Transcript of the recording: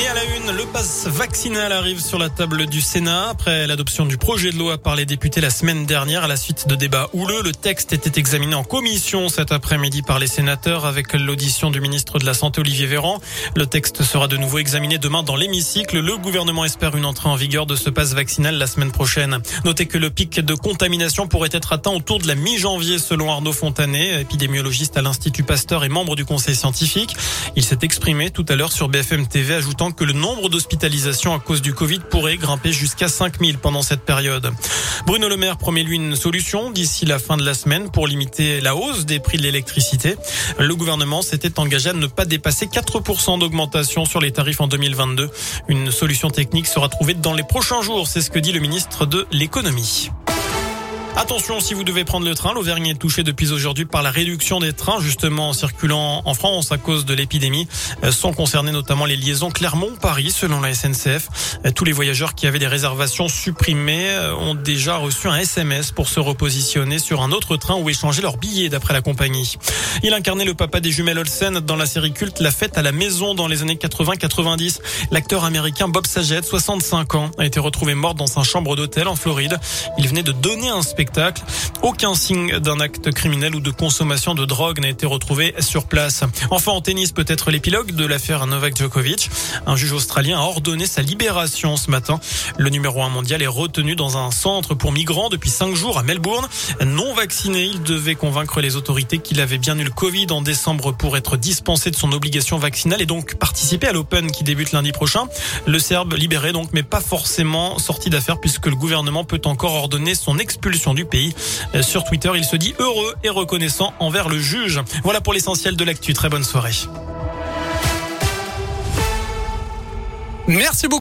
Et à la une, le pass vaccinal arrive sur la table du Sénat après l'adoption du projet de loi par les députés la semaine dernière à la suite de débats houleux. Le texte était examiné en commission cet après-midi par les sénateurs avec l'audition du ministre de la Santé Olivier Véran. Le texte sera de nouveau examiné demain dans l'hémicycle. Le gouvernement espère une entrée en vigueur de ce pass vaccinal la semaine prochaine. Notez que le pic de contamination pourrait être atteint autour de la mi-janvier selon Arnaud Fontanet, épidémiologiste à l'Institut Pasteur et membre du conseil scientifique. Il s'est exprimé tout à l'heure sur BFM TV ajoutant que le nombre d'hospitalisations à cause du Covid pourrait grimper jusqu'à 5000 pendant cette période. Bruno Le Maire promet lui une solution d'ici la fin de la semaine pour limiter la hausse des prix de l'électricité. Le gouvernement s'était engagé à ne pas dépasser 4% d'augmentation sur les tarifs en 2022. Une solution technique sera trouvée dans les prochains jours, c'est ce que dit le ministre de l'économie. Attention si vous devez prendre le train, l'Auvergne est touchée depuis aujourd'hui par la réduction des trains justement circulant en France à cause de l'épidémie. Euh, sont concernés notamment les liaisons Clermont-Paris selon la SNCF. Euh, tous les voyageurs qui avaient des réservations supprimées euh, ont déjà reçu un SMS pour se repositionner sur un autre train ou échanger leur billet d'après la compagnie. Il incarnait le papa des jumelles Olsen dans la série culte La fête à la maison dans les années 80-90. L'acteur américain Bob Saget, 65 ans, a été retrouvé mort dans sa chambre d'hôtel en Floride. Il venait de donner un spectacle aucun signe d'un acte criminel ou de consommation de drogue n'a été retrouvé sur place. Enfin, en tennis, peut-être l'épilogue de l'affaire Novak Djokovic. Un juge australien a ordonné sa libération ce matin. Le numéro un mondial est retenu dans un centre pour migrants depuis cinq jours à Melbourne. Non vacciné, il devait convaincre les autorités qu'il avait bien eu le Covid en décembre pour être dispensé de son obligation vaccinale et donc participer à l'Open qui débute lundi prochain. Le Serbe libéré donc, mais pas forcément sorti d'affaire puisque le gouvernement peut encore ordonner son expulsion du pays. Euh, sur Twitter, il se dit heureux et reconnaissant envers le juge. Voilà pour l'essentiel de l'actu. Très bonne soirée. Merci beaucoup.